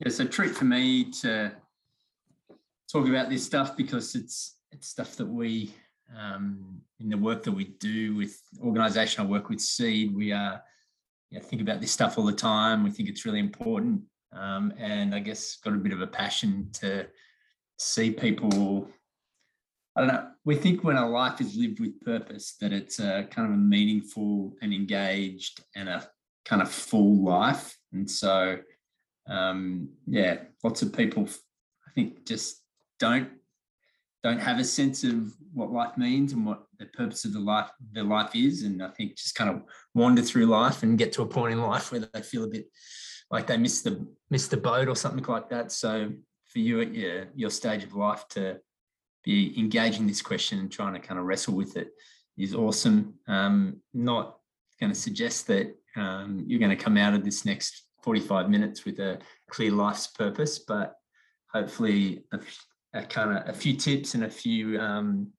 it's a treat for me to talk about this stuff because it's it's stuff that we um, in the work that we do with organisation I work with Seed, we are you know, think about this stuff all the time. We think it's really important, um, and I guess got a bit of a passion to see people. I don't know. We think when a life is lived with purpose, that it's a kind of a meaningful and engaged and a kind of full life. And so, um, yeah, lots of people, I think, just don't don't have a sense of what life means and what the purpose of the life their life is. And i think just kind of wander through life and get to a point in life where they feel a bit like they miss the miss the boat or something like that. So for you at your your stage of life to be engaging this question and trying to kind of wrestle with it is awesome. Um, not going to suggest that um, you're going to come out of this next 45 minutes with a clear life's purpose but hopefully a kind of a few tips and a few, um,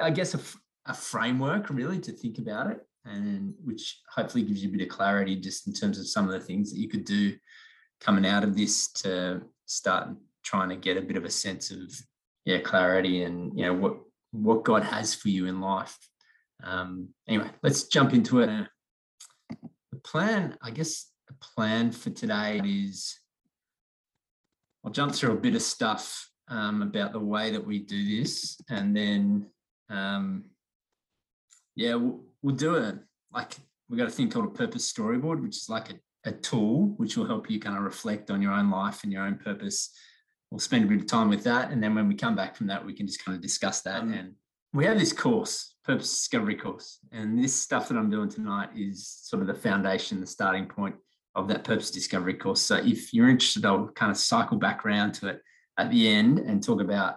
I guess, a, a framework really to think about it, and which hopefully gives you a bit of clarity just in terms of some of the things that you could do coming out of this to start trying to get a bit of a sense of yeah clarity and you know what what God has for you in life. Um, anyway, let's jump into it. The plan, I guess, plan for today is I'll jump through a bit of stuff um, about the way that we do this, and then um, yeah, we'll, we'll do it. Like we've got a thing called a purpose storyboard, which is like a, a tool which will help you kind of reflect on your own life and your own purpose. We'll spend a bit of time with that, and then when we come back from that, we can just kind of discuss that. Um, and we have this course, purpose discovery course, and this stuff that I'm doing tonight is sort of the foundation, the starting point of that purpose discovery course. So if you're interested, I'll kind of cycle back around to it at the end and talk about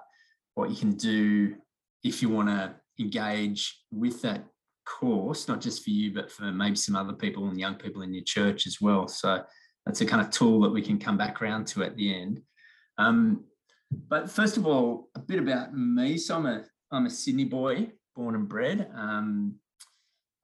what you can do if you want to engage with that course, not just for you, but for maybe some other people and young people in your church as well. So that's a kind of tool that we can come back around to at the end. Um, but first of all, a bit about me. So I'm a I'm a Sydney boy, born and bred. Um,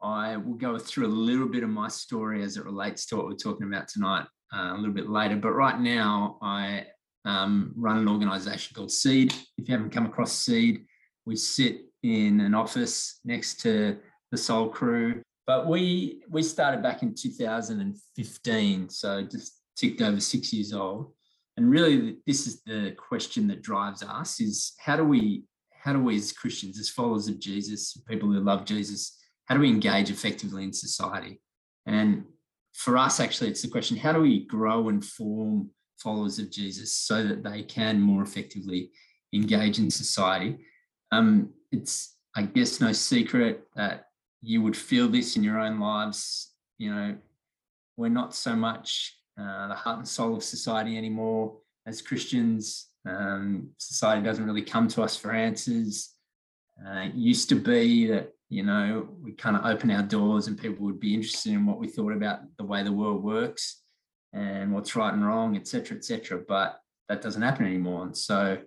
I will go through a little bit of my story as it relates to what we're talking about tonight uh, a little bit later. But right now, I um, run an organization called Seed. If you haven't come across Seed, we sit in an office next to the Soul Crew. But we we started back in 2015, so just ticked over six years old. And really, this is the question that drives us: is how do we how do we as Christians, as followers of Jesus, people who love Jesus, how do we engage effectively in society? And for us, actually, it's the question: how do we grow and form followers of Jesus so that they can more effectively engage in society. Um, it's, I guess, no secret that you would feel this in your own lives. You know, we're not so much uh, the heart and soul of society anymore as Christians. Um, society doesn't really come to us for answers. Uh, it used to be that you know we kind of open our doors and people would be interested in what we thought about the way the world works and what's right and wrong, etc., etc. But that doesn't happen anymore. And so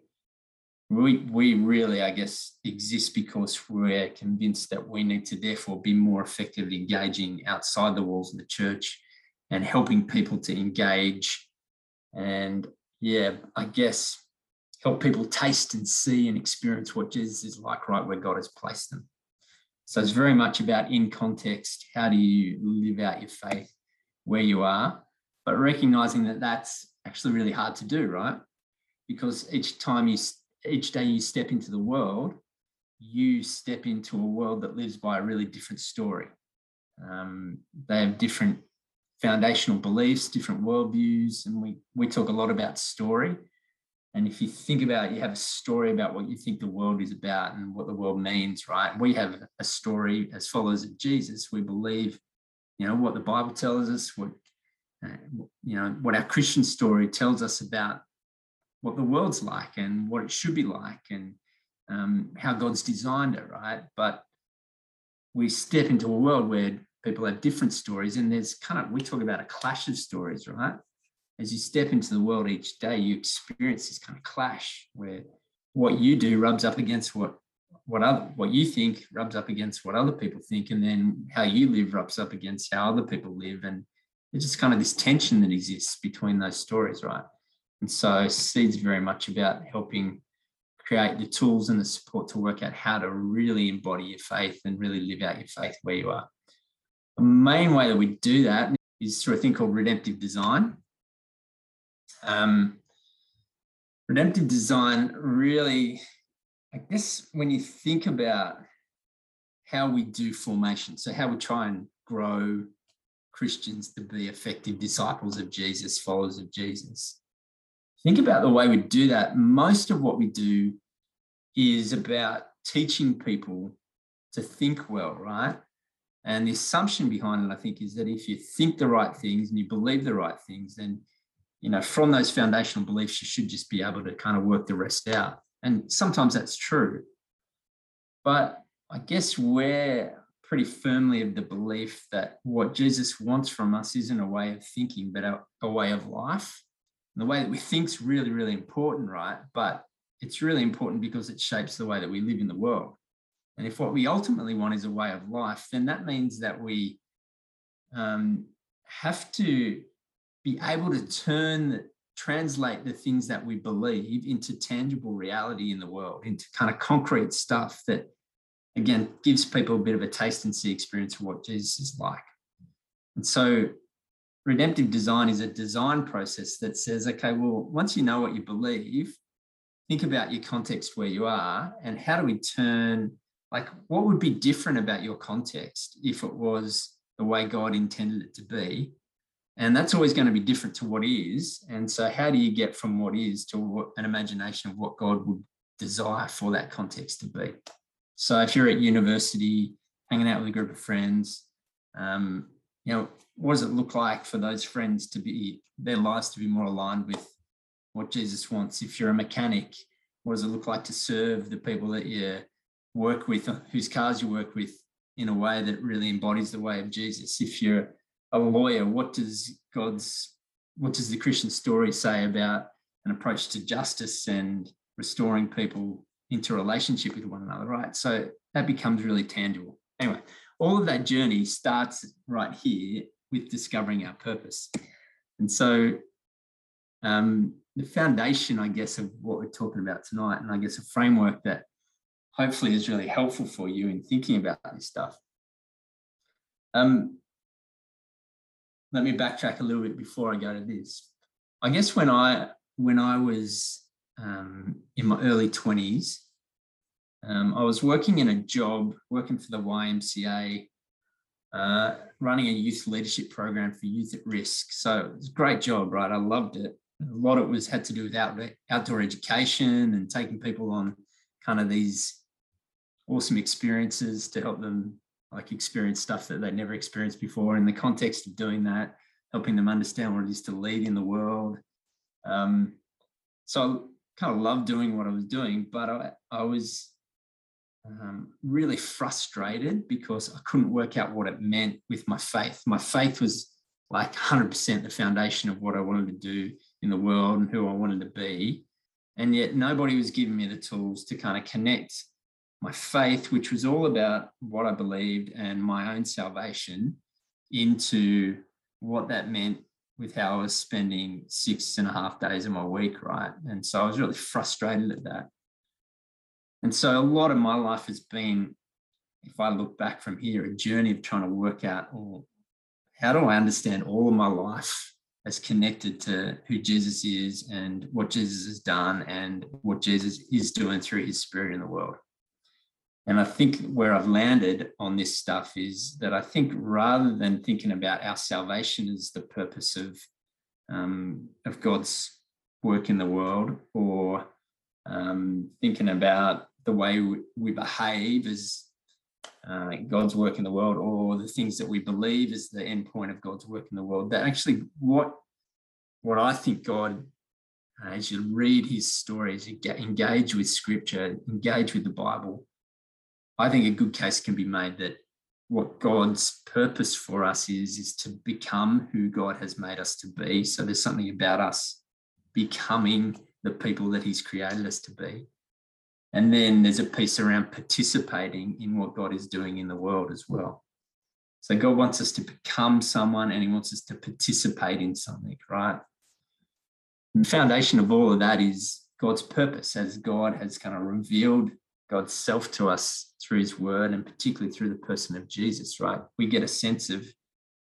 we we really, I guess, exist because we're convinced that we need to therefore be more effectively engaging outside the walls of the church and helping people to engage and yeah, I guess help people taste and see and experience what Jesus is like right where God has placed them. So it's very much about in context, how do you live out your faith where you are but recognizing that that's actually really hard to do, right? Because each time you, each day you step into the world, you step into a world that lives by a really different story. Um, they have different foundational beliefs, different worldviews, and we we talk a lot about story. And if you think about, it, you have a story about what you think the world is about and what the world means, right? We have a story as followers of Jesus. We believe, you know, what the Bible tells us, what you know, what our Christian story tells us about what the world's like and what it should be like and um, how God's designed it, right? But we step into a world where people have different stories and there's kind of, we talk about a clash of stories, right? As you step into the world each day, you experience this kind of clash where what you do rubs up against what what other what you think rubs up against what other people think and then how you live rubs up against how other people live and it's just kind of this tension that exists between those stories, right? And so Seed's very much about helping create the tools and the support to work out how to really embody your faith and really live out your faith where you are. The main way that we do that is through a thing called redemptive design. Um, redemptive design really, I guess, when you think about how we do formation, so how we try and grow Christians to be effective disciples of Jesus, followers of Jesus. Think about the way we do that. Most of what we do is about teaching people to think well, right? And the assumption behind it, I think, is that if you think the right things and you believe the right things, then you know, from those foundational beliefs, you should just be able to kind of work the rest out. And sometimes that's true. But I guess we're pretty firmly of the belief that what Jesus wants from us isn't a way of thinking, but a, a way of life. And the way that we think is really, really important, right? But it's really important because it shapes the way that we live in the world. And if what we ultimately want is a way of life, then that means that we um, have to be able to turn, translate the things that we believe into tangible reality in the world, into kind of concrete stuff that, again, gives people a bit of a taste and see experience of what Jesus is like. And so, redemptive design is a design process that says, okay, well, once you know what you believe, think about your context where you are and how do we turn like what would be different about your context if it was the way god intended it to be and that's always going to be different to what is and so how do you get from what is to an imagination of what god would desire for that context to be so if you're at university hanging out with a group of friends um, you know what does it look like for those friends to be their lives to be more aligned with what Jesus wants. If you're a mechanic, what does it look like to serve the people that you work with, whose cars you work with, in a way that really embodies the way of Jesus? If you're a lawyer, what does God's, what does the Christian story say about an approach to justice and restoring people into relationship with one another, right? So that becomes really tangible. Anyway, all of that journey starts right here with discovering our purpose. And so um, the foundation, I guess, of what we're talking about tonight, and I guess a framework that hopefully is really helpful for you in thinking about this stuff. Um, let me backtrack a little bit before I go to this. I guess when I when I was um, in my early twenties, um, I was working in a job, working for the YMCA, uh, running a youth leadership program for youth at risk. So it was a great job, right? I loved it a lot of it was had to do with out, outdoor education and taking people on kind of these awesome experiences to help them like experience stuff that they'd never experienced before. In the context of doing that helping them understand what it is to lead in the world. Um, so i kind of loved doing what i was doing but i, I was um, really frustrated because i couldn't work out what it meant with my faith. My faith was like 100% the foundation of what i wanted to do in the world and who I wanted to be. And yet nobody was giving me the tools to kind of connect my faith, which was all about what I believed and my own salvation, into what that meant with how I was spending six and a half days of my week, right? And so I was really frustrated at that. And so a lot of my life has been, if I look back from here, a journey of trying to work out, well, how do I understand all of my life as connected to who Jesus is and what Jesus has done and what Jesus is doing through his spirit in the world. And I think where I've landed on this stuff is that I think rather than thinking about our salvation as the purpose of, um, of God's work in the world or um, thinking about the way we, behave as uh, God's work in the world or the things that we believe is the end point of God's work in the world. That actually what what I think God, uh, as you read His stories, you get engage with Scripture, engage with the Bible. I think a good case can be made that what God's purpose for us is is to become who God has made us to be. So there's something about us becoming the people that He's created us to be. And then there's a piece around participating in what God is doing in the world as well. So God wants us to become someone and He wants us to participate in something, right? the foundation of all of that is God's purpose, as God has kind of revealed God's self to us through his word and particularly through the person of Jesus, right? We get a sense of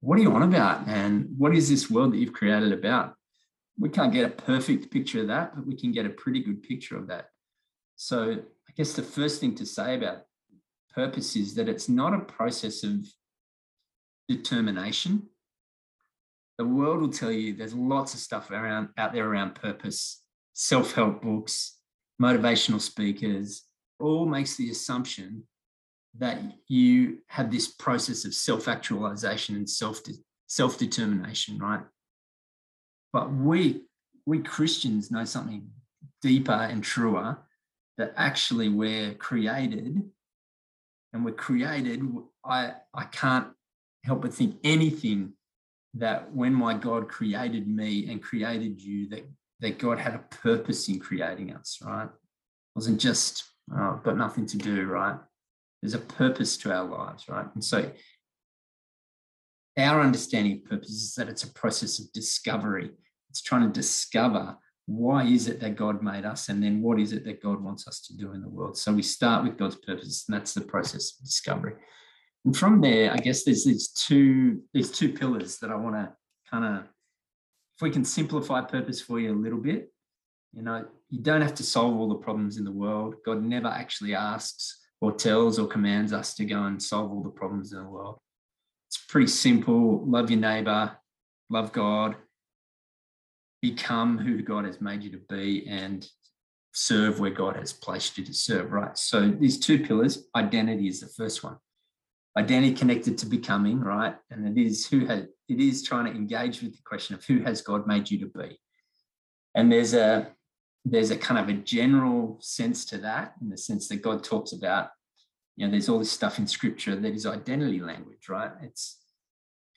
what are you on about? And what is this world that you've created about? We can't get a perfect picture of that, but we can get a pretty good picture of that. So I guess the first thing to say about purpose is that it's not a process of determination. The world will tell you there's lots of stuff around out there around purpose, self-help books, motivational speakers, all makes the assumption that you have this process of self-actualization and self self-determination, right? But we we Christians know something deeper and truer that actually we're created and we're created I I can't help but think anything that when my God created me and created you that that God had a purpose in creating us, right? It wasn't just oh, I've got nothing to do, right? There's a purpose to our lives, right? And so our understanding of purpose is that it's a process of discovery. It's trying to discover why is it that God made us, and then what is it that God wants us to do in the world. So we start with God's purpose, and that's the process of discovery. And from there, I guess there's these two these two pillars that I want to kind of, if we can simplify purpose for you a little bit, you know, you don't have to solve all the problems in the world. God never actually asks or tells or commands us to go and solve all the problems in the world. It's pretty simple. Love your neighbor, love God, become who God has made you to be, and serve where God has placed you to serve, right? So these two pillars, identity is the first one. Identity connected to becoming, right? And it is who has it is trying to engage with the question of who has God made you to be. And there's a there's a kind of a general sense to that in the sense that God talks about, you know, there's all this stuff in scripture that is identity language, right? It's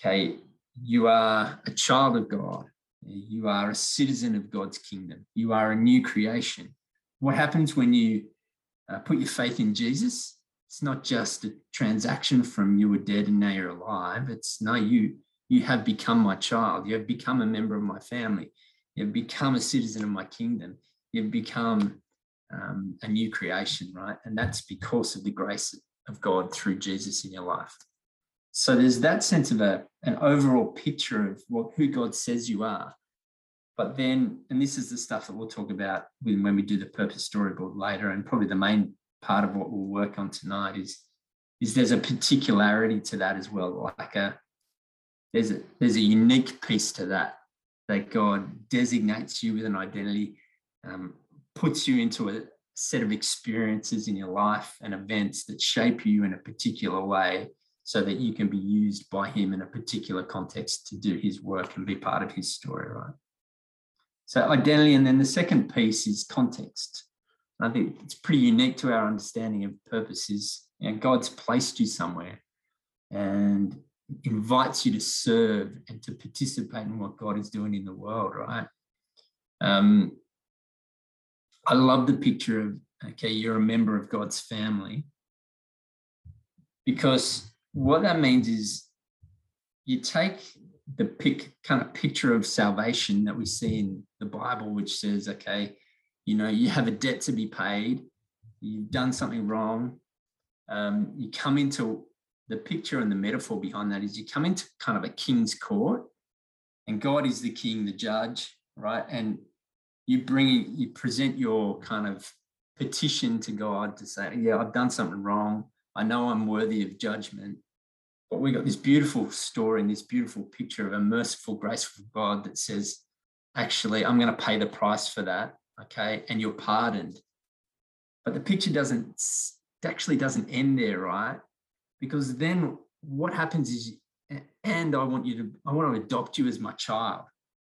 okay, you are a child of God, you are a citizen of God's kingdom, you are a new creation. What happens when you uh, put your faith in Jesus? It's not just a transaction from you were dead and now you're alive. It's no, you you have become my child. You have become a member of my family. You have become a citizen of my kingdom you've become um, a new creation, right? And that's because of the grace of God through Jesus in your life. So there's that sense of a, an overall picture of what who God says you are. But then, and this is the stuff that we'll talk about when, when we do the purpose storyboard later, and probably the main part of what we'll work on tonight is, is there's a particularity to that as well. Like a there's a there's a unique piece to that that God designates you with an identity um, puts you into a set of experiences in your life and events that shape you in a particular way so that you can be used by him in a particular context to do his work and be part of his story, right? So identity, and then the second piece is context. I think it's pretty unique to our understanding of purpose is you know, God's placed you somewhere and invites you to serve and to participate in what God is doing in the world, right? Um, I love the picture of, okay, you're a member of God's family. Because what that means is you take the pick kind of picture of salvation that we see in the Bible, which says, okay, you know, you have a debt to be paid, you've done something wrong. Um, you come into the picture and the metaphor behind that is you come into kind of a king's court, and God is the king, the judge, right? And you bring you present your kind of petition to God to say, yeah, I've done something wrong. I know I'm worthy of judgment. But we got this beautiful story and this beautiful picture of a merciful, graceful God that says, actually, I'm going to pay the price for that. Okay. And you're pardoned. But the picture doesn't actually doesn't end there, right? Because then what happens is, and I want you to, I want to adopt you as my child.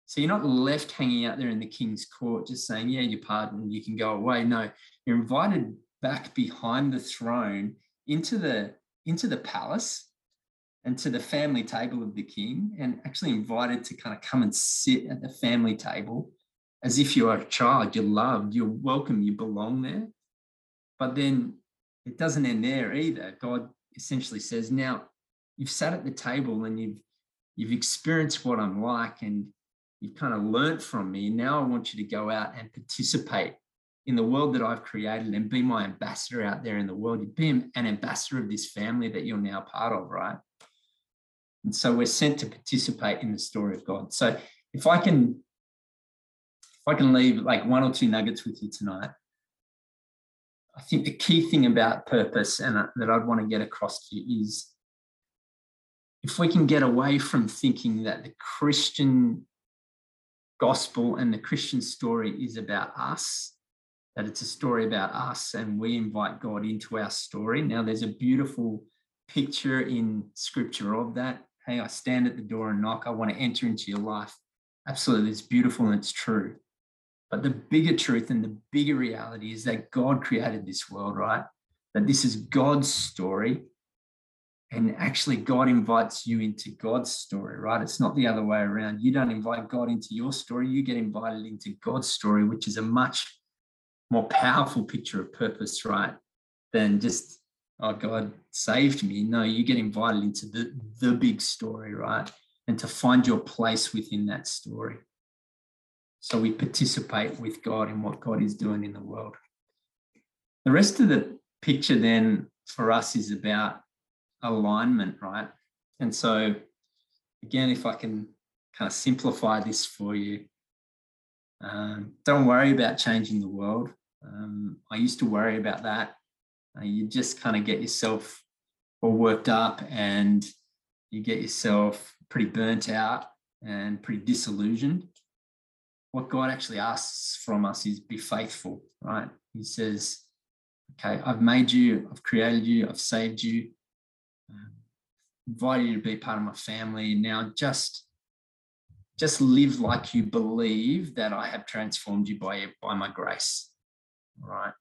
So you're not left hanging out there in the king's court just saying, yeah, you're pardoned, you can go away. No, you're invited back behind the throne into the into the palace and to the family table of the king and actually invited to kind of come and sit at the family table as if you are a child, you're loved, you're welcome, you belong there. But then it doesn't end there either. God essentially says, now you've sat at the table and you've you've experienced what I'm like and you've kind of learnt from me. Now I want you to go out and participate in the world that I've created and be my ambassador out there in the world. You'd be an ambassador of this family that you're now part of, right? And so we're sent to participate in the story of God. So if I can, if I can leave like one or two nuggets with you tonight, I think the key thing about purpose and uh, that I'd want to get across to you is if we can get away from thinking that the Christian gospel and the Christian story is about us, that it's a story about us and we invite God into our story. Now, there's a beautiful picture in scripture of that. Hey, I stand at the door and knock. I want to enter into your life. Absolutely, it's beautiful and it's true. But the bigger truth and the bigger reality is that God created this world, right? That this is God's story and actually, God invites you into God's story, right? It's not the other way around. You don't invite God into your story, you get invited into God's story, which is a much more powerful picture of purpose, right? Than just, oh, God saved me. No, you get invited into the, the big story, right? And to find your place within that story. So we participate with God in what God is doing in the world. The rest of the picture then for us is about alignment, right? And so, again, if I can kind of simplify this for you, um, don't worry about changing the world. Um, I used to worry about that. Uh, you just kind of get yourself all worked up and you get yourself pretty burnt out and pretty disillusioned. What God actually asks from us is be faithful, right? He says, okay, I've made you, I've created you, I've saved you, invited you to be part of my family. Now just just live like you believe that I have transformed you by, by my grace. All right.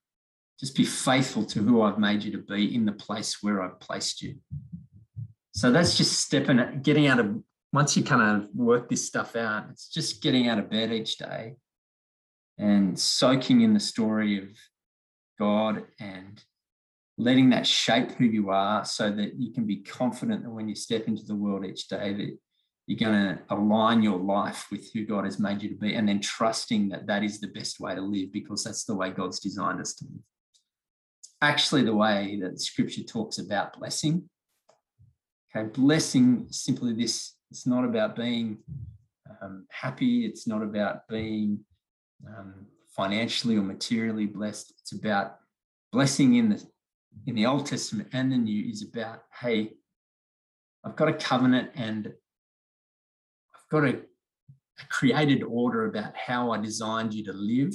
Just be faithful to who I've made you to be in the place where I've placed you. So that's just stepping, getting out of, once you kind of work this stuff out, it's just getting out of bed each day and soaking in the story of God and letting that shape who you are so that you can be confident that when you step into the world each day that you're going to align your life with who God has made you to be and then trusting that that is the best way to live because that's the way God's designed us to live. Actually the way that scripture talks about blessing. Okay, blessing simply this it's not about being um, happy, it's not about being um, financially or materially blessed, it's about blessing in the in the Old Testament and the New is about, hey, I've got a covenant and I've got a, a created order about how I designed you to live.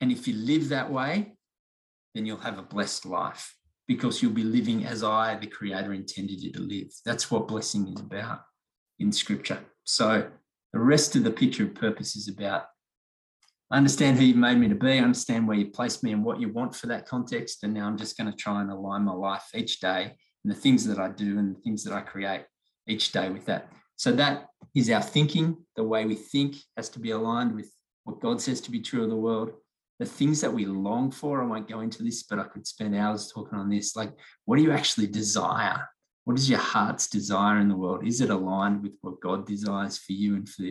And if you live that way, then you'll have a blessed life because you'll be living as I, the Creator, intended you to live. That's what blessing is about in Scripture. So the rest of the picture of purpose is about I understand who you made me to be. I understand where you placed me and what you want for that context. And now I'm just going to try and align my life each day and the things that I do and the things that I create each day with that. So that is our thinking. The way we think has to be aligned with what God says to be true of the world. The things that we long for, I won't go into this, but I could spend hours talking on this. Like, what do you actually desire? What is your heart's desire in the world? Is it aligned with what God desires for you and for,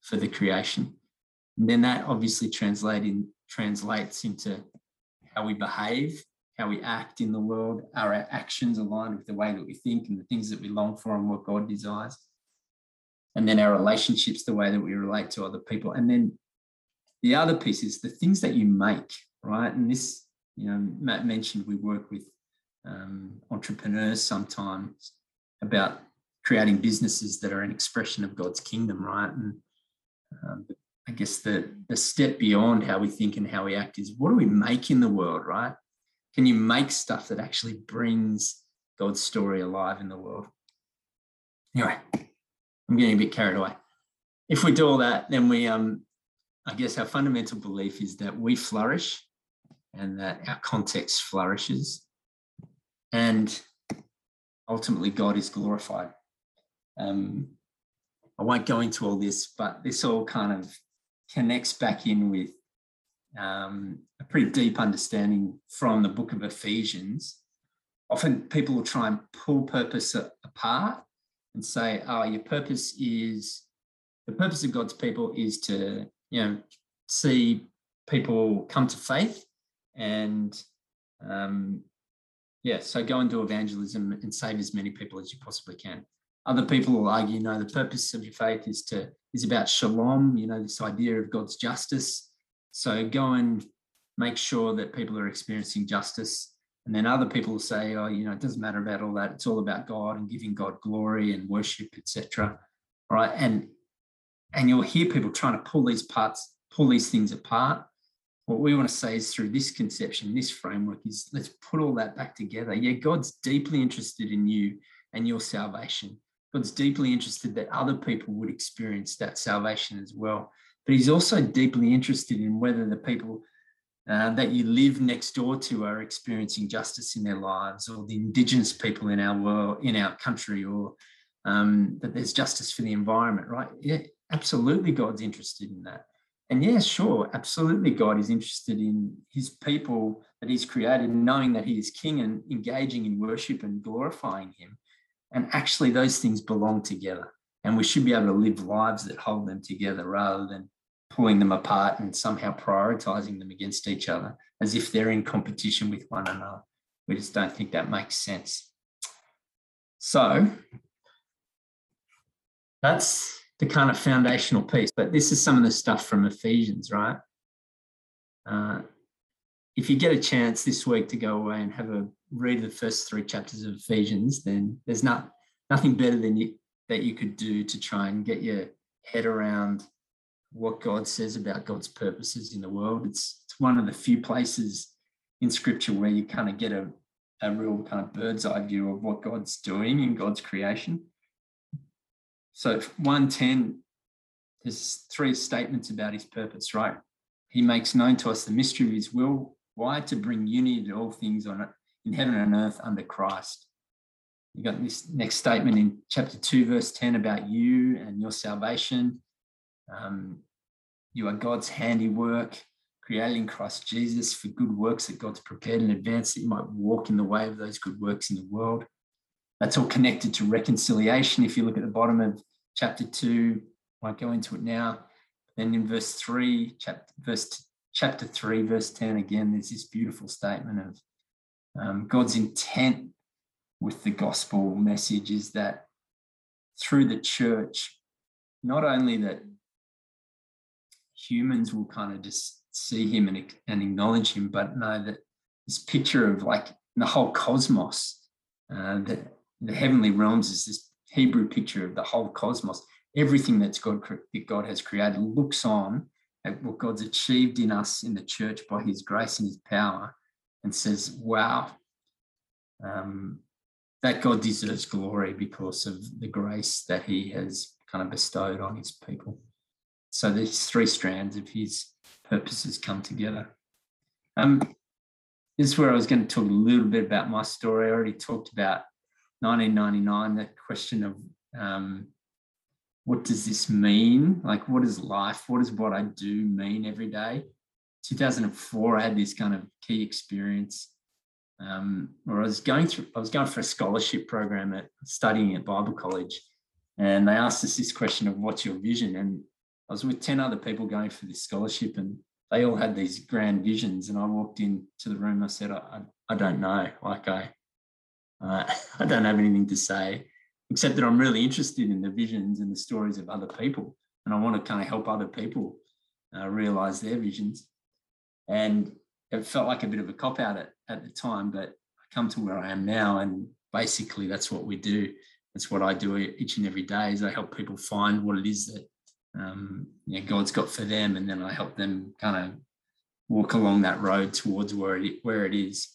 for the creation? And then that obviously translating translates into how we behave, how we act in the world, Are our actions aligned with the way that we think and the things that we long for and what God desires. And then our relationships, the way that we relate to other people. And then the other piece is the things that you make, right? And this, you know, Matt mentioned we work with um, entrepreneurs sometimes about creating businesses that are an expression of God's kingdom, right? And um, I guess the the step beyond how we think and how we act is what do we make in the world, right? Can you make stuff that actually brings God's story alive in the world? Anyway, I'm getting a bit carried away. If we do all that, then we um I guess our fundamental belief is that we flourish and that our context flourishes and ultimately God is glorified. Um, I won't go into all this, but this all kind of connects back in with um, a pretty deep understanding from the book of Ephesians. Often people will try and pull purpose apart and say, oh, your purpose is the purpose of God's people is to, you know, see people come to faith and um, yeah, so go and do evangelism and save as many people as you possibly can. Other people will argue, know, the purpose of your faith is to is about shalom, you know, this idea of God's justice. So go and make sure that people are experiencing justice. And then other people will say, oh, you know, it doesn't matter about all that. It's all about God and giving God glory and worship, etc. Right. And and you'll hear people trying to pull these parts, pull these things apart. What we want to say is through this conception, this framework, is let's put all that back together. Yeah, God's deeply interested in you and your salvation. God's deeply interested that other people would experience that salvation as well. But He's also deeply interested in whether the people uh, that you live next door to are experiencing justice in their lives, or the Indigenous people in our world, in our country, or um, that there's justice for the environment, right? Yeah, absolutely, God's interested in that. And yeah, sure, absolutely, God is interested in His people that He's created, knowing that He is King and engaging in worship and glorifying Him. And actually, those things belong together. And we should be able to live lives that hold them together rather than pulling them apart and somehow prioritizing them against each other as if they're in competition with one another. We just don't think that makes sense. So that's the kind of foundational piece. But this is some of the stuff from Ephesians, right? Uh, if you get a chance this week to go away and have a read of the first three chapters of Ephesians, then there's not nothing better than you that you could do to try and get your head around what God says about God's purposes in the world. It's, it's one of the few places in scripture where you kind of get a, a real kind of bird's eye view of what God's doing in God's creation. So 110, there's three statements about his purpose, right? He makes known to us the mystery of his will. Why? To bring unity to all things on in heaven and earth under Christ. You got this next statement in chapter 2, verse 10 about you and your salvation. Um, you are God's handiwork, created in Christ Jesus for good works that God's prepared in advance that you might walk in the way of those good works in the world. That's all connected to reconciliation. If you look at the bottom of chapter 2, I won't go into it now. Then in verse 3, chapter, verse, chapter 3, verse 10, again, there's this beautiful statement of um, God's intent with the gospel message is that through the church, not only that humans will kind of just see him and, and acknowledge him, but know that this picture of like the whole cosmos, uh, the, the heavenly realms is this Hebrew picture of the whole cosmos. Everything that's God that God has created looks on at what God's achieved in us in the church by His grace and His power, and says, "Wow, um, that God deserves glory because of the grace that He has kind of bestowed on His people." So these three strands of his purposes come together. Um, this is where I was going to talk a little bit about my story. I already talked about 1999, that question of um, what does this mean? Like, what is life? What does what I do mean every day? 2004, I had this kind of key experience um, where I was going through, I was going for a scholarship program at studying at Bible college. And they asked us this question of what's your vision? And I was with 10 other people going for this scholarship and they all had these grand visions. And I walked into the room. I said, I, I don't know. Like I, uh, I don't have anything to say, except that I'm really interested in the visions and the stories of other people. And I want to kind of help other people uh, realize their visions. And it felt like a bit of a cop out at, at the time, but I come to where I am now. And basically, that's what we do. That's what I do each and every day is I help people find what it is that um, you know, God's got for them, and then I help them kind of walk along that road towards where it where it is.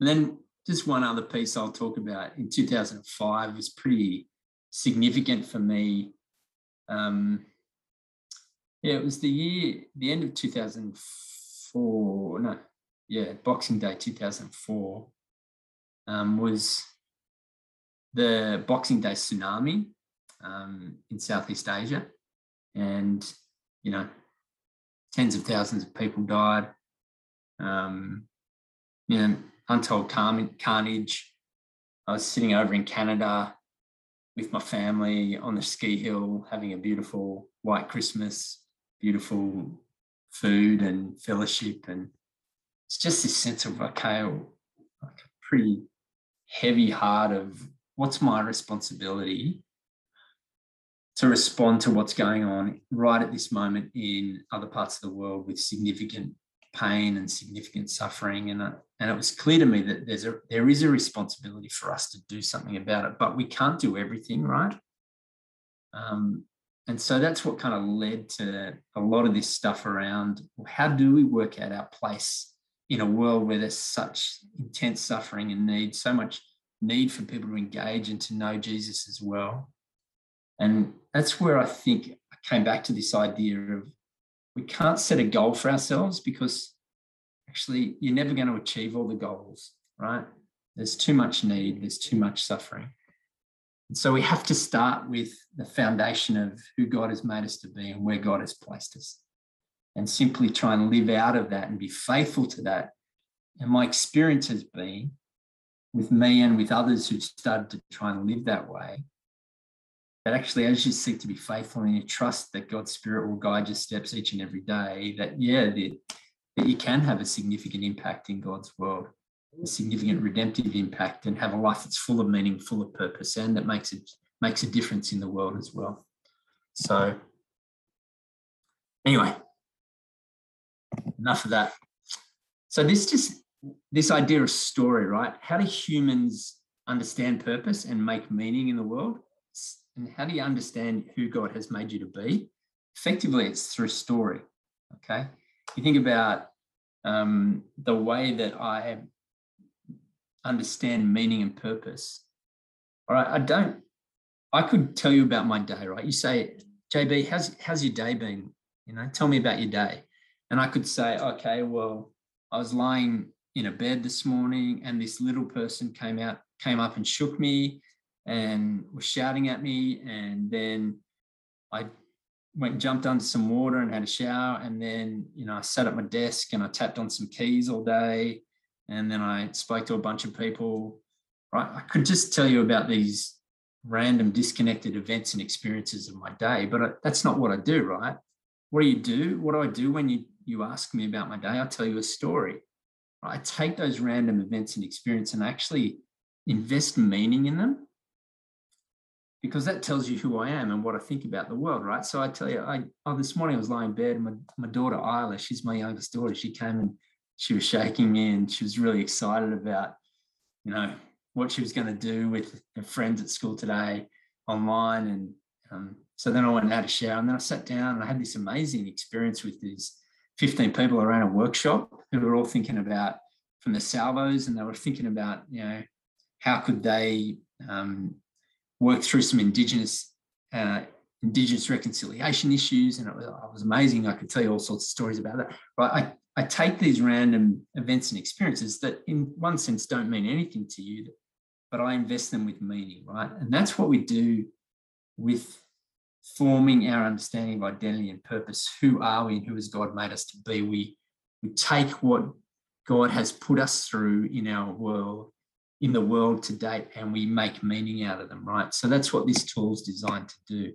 And then just one other piece I'll talk about in 2005 was pretty significant for me. Um, yeah, it was the year, the end of 2004. No, yeah, Boxing Day 2004 um, was the Boxing Day tsunami um, in Southeast Asia. And, you know, tens of thousands of people died. Um, you know, untold carnage. I was sitting over in Canada with my family on the ski hill, having a beautiful white Christmas, beautiful food and fellowship. And it's just this sense of, okay, like a pretty heavy heart of what's my responsibility to respond to what's going on right at this moment in other parts of the world with significant pain and significant suffering. And, and it was clear to me that there's a, there is a responsibility for us to do something about it, but we can't do everything, right? Um, and so that's what kind of led to a lot of this stuff around how do we work out our place in a world where there's such intense suffering and need, so much need for people to engage and to know Jesus as well. And that's where I think I came back to this idea of we can't set a goal for ourselves because actually you're never going to achieve all the goals, right? There's too much need, there's too much suffering. And so we have to start with the foundation of who God has made us to be and where God has placed us. And simply try and live out of that and be faithful to that. And my experience has been with me and with others who've started to try and live that way, that actually, as you seek to be faithful and you trust that God's Spirit will guide your steps each and every day, that, yeah, that, you can have a significant impact in God's world, a significant redemptive impact, and have a life that's full of meaning, full of purpose, and that makes it makes a difference in the world as well. So, anyway, enough of that. So this just this idea of story, right? How do humans understand purpose and make meaning in the world? and how do you understand who God has made you to be? Effectively, it's through story. Okay. You think about um, the way that I understand meaning and purpose. All right. I don't, I could tell you about my day, right? You say, JB, how's, how's your day been? You know, tell me about your day. And I could say, okay, well, I was lying in a bed this morning and this little person came out, came up and shook me and was shouting at me. And then I went jumped under some water and had a shower. And then, you know, I sat at my desk and I tapped on some keys all day. And then I spoke to a bunch of people. Right. I could just tell you about these random disconnected events and experiences of my day, but I, that's not what I do, right? What do you do? What do I do when you, you ask me about my day? I tell you a story. I take those random events and experience and actually invest meaning in them because that tells you who I am and what I think about the world, right? So I tell you, I oh, this morning I was lying in bed and my, my daughter Isla, she's my youngest daughter, she came and she was shaking me and she was really excited about, you know, what she was going to do with her friends at school today online. And um, so then I went and had a shower and then I sat down and I had this amazing experience with these 15 people around a workshop who were all thinking about from the salvos and they were thinking about, you know, how could they um, worked through some indigenous uh, indigenous reconciliation issues, and it was, it was, amazing. I could tell you all sorts of stories about that. But I, I take these random events and experiences that, in one sense, don't mean anything to you, but I invest them with meaning, right? And that's what we do with forming our understanding of identity and purpose. Who are we, and who has God made us to be? We we take what God has put us through in our world in the world to date and we make meaning out of them, right? So that's what this tool is designed to do.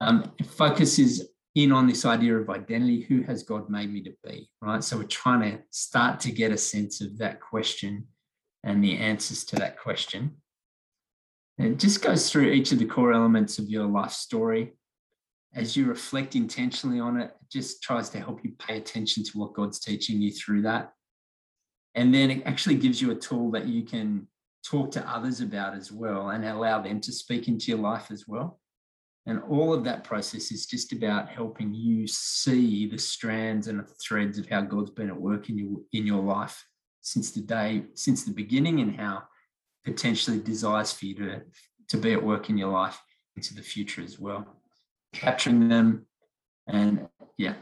Um, it focuses in on this idea of identity who has God made me to be, right? So we're trying to start to get a sense of that question and the answers to that question. And it just goes through each of the core elements of your life story. As you reflect intentionally on it, it just tries to help you pay attention to what God's teaching you through that and then it actually gives you a tool that you can talk to others about as well and allow them to speak into your life as well. And all of that process is just about helping you see the strands and the threads of how God's been at work in your in your life since the day, since the beginning, and how potentially desires for you to, to be at work in your life into the future as well. Capturing them and yeah.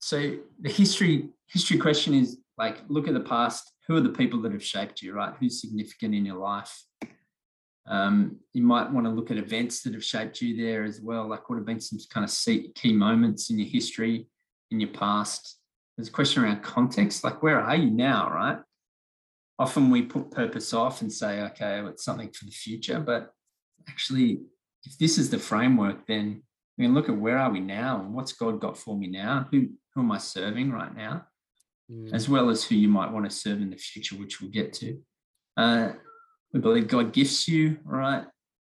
So the history history question is like look at the past. Who are the people that have shaped you right? Who's significant in your life? Um, you might want to look at events that have shaped you there as well. Like what have been some kind of key moments in your history in your past? There's a question around context. Like where are you now right? Often we put purpose off and say okay well, it's something for the future but actually, if this is the framework, then we can look at where are we now and what's God got for me now? Who, who am I serving right now? Mm. As well as who you might want to serve in the future, which we'll get to. Uh, we believe God gifts you, right?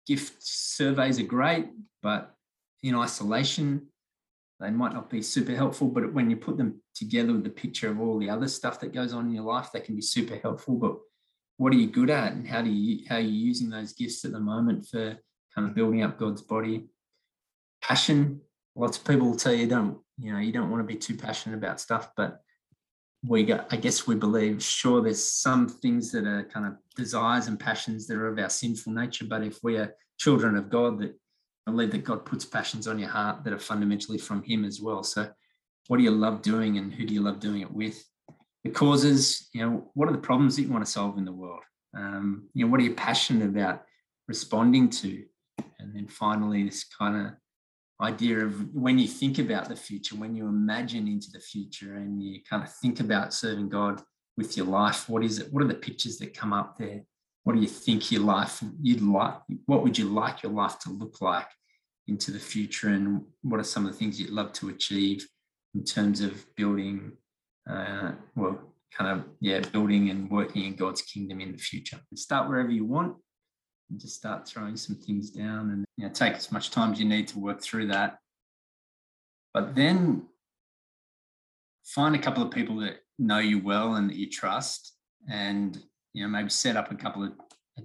Gift surveys are great, but in isolation, they might not be super helpful. But when you put them together with the picture of all the other stuff that goes on in your life, they can be super helpful. But what are you good at, and how do you how are you using those gifts at the moment for kind of building up God's body? Passion. Lots of people will tell you don't you know you don't want to be too passionate about stuff, but we got, I guess we believe, sure, there's some things that are kind of desires and passions that are of our sinful nature, but if we are children of God, that believe that God puts passions on your heart that are fundamentally from Him as well. So, what do you love doing, and who do you love doing it with? The causes, you know, what are the problems that you want to solve in the world? Um, you know, what are you passionate about responding to? And then finally, this kind of idea of when you think about the future, when you imagine into the future and you kind of think about serving God with your life, what is it? What are the pictures that come up there? What do you think your life you'd like? What would you like your life to look like into the future? And what are some of the things you'd love to achieve in terms of building, uh, well, kind of, yeah, building and working in God's kingdom in the future? Start wherever you want and just start throwing some things down and you know, take as much time as you need to work through that. But then find a couple of people that know you well and that you trust and you know maybe set up a couple of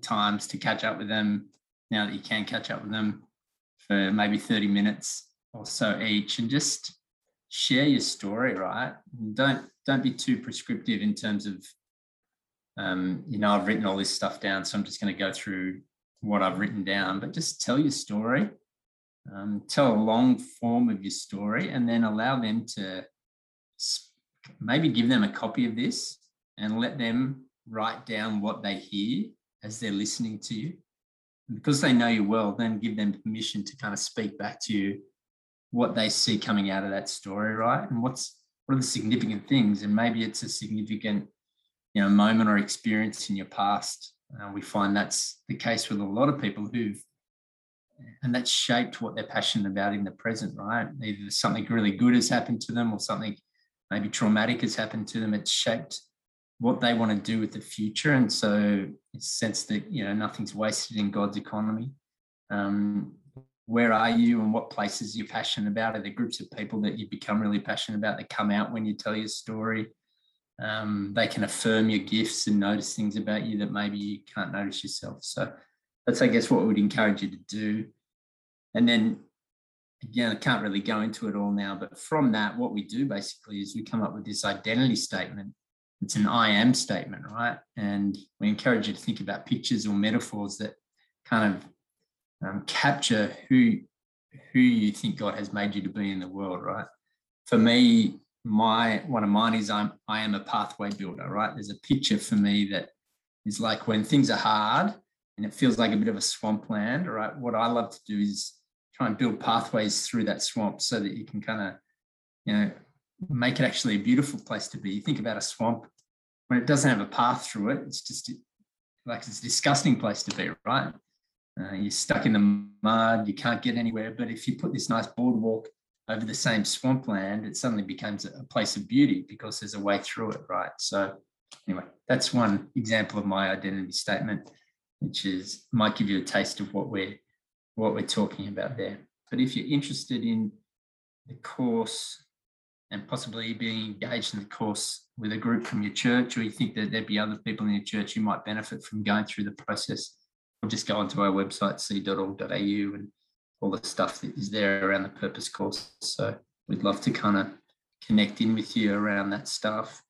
times to catch up with them now that you can catch up with them for maybe 30 minutes or so each and just share your story right and don't don't be too prescriptive in terms of um, you know i've written all this stuff down so i'm just going to go through what I've written down, but just tell your story, um, tell a long form of your story, and then allow them to maybe give them a copy of this and let them write down what they hear as they're listening to you. because they know you well, then give them permission to kind of speak back to you what they see coming out of that story, right? And what's what are the significant things? And maybe it's a significant, you know, moment or experience in your past uh, we find that's the case with a lot of people who've, and that's shaped what they're passionate about in the present, right? Either something really good has happened to them or something maybe traumatic has happened to them. It's shaped what they want to do with the future. And so it's sense that, you know, nothing's wasted in God's economy. Um, where are you and what places you're passionate about? Are there groups of people that you become really passionate about that come out when you tell your story? Um, they can affirm your gifts and notice things about you that maybe you can't notice yourself. So that's, I guess, what we'd encourage you to do. And then, again, I can't really go into it all now, but from that, what we do basically is we come up with this identity statement. It's an I am statement, right? And we encourage you to think about pictures or metaphors that kind of um, capture who who you think God has made you to be in the world, right? For me, my one of mine is I'm I am a pathway builder, right? There's a picture for me that is like when things are hard and it feels like a bit of a swampland, right? What I love to do is try and build pathways through that swamp so that you can kind of, you know, make it actually a beautiful place to be. You think about a swamp when it doesn't have a path through it, it's just like it's a disgusting place to be, right? Uh, you're stuck in the mud, you can't get anywhere. But if you put this nice boardwalk over the same swampland, it suddenly becomes a place of beauty because there's a way through it, right? So, anyway, that's one example of my identity statement, which is might give you a taste of what we're what we're talking about there. But if you're interested in the course and possibly being engaged in the course with a group from your church, or you think that there'd be other people in your church who might benefit from going through the process, or just go onto our website, seed.org.au, and all the stuff that is there around the purpose course. So we'd love to kind of connect in with you around that stuff.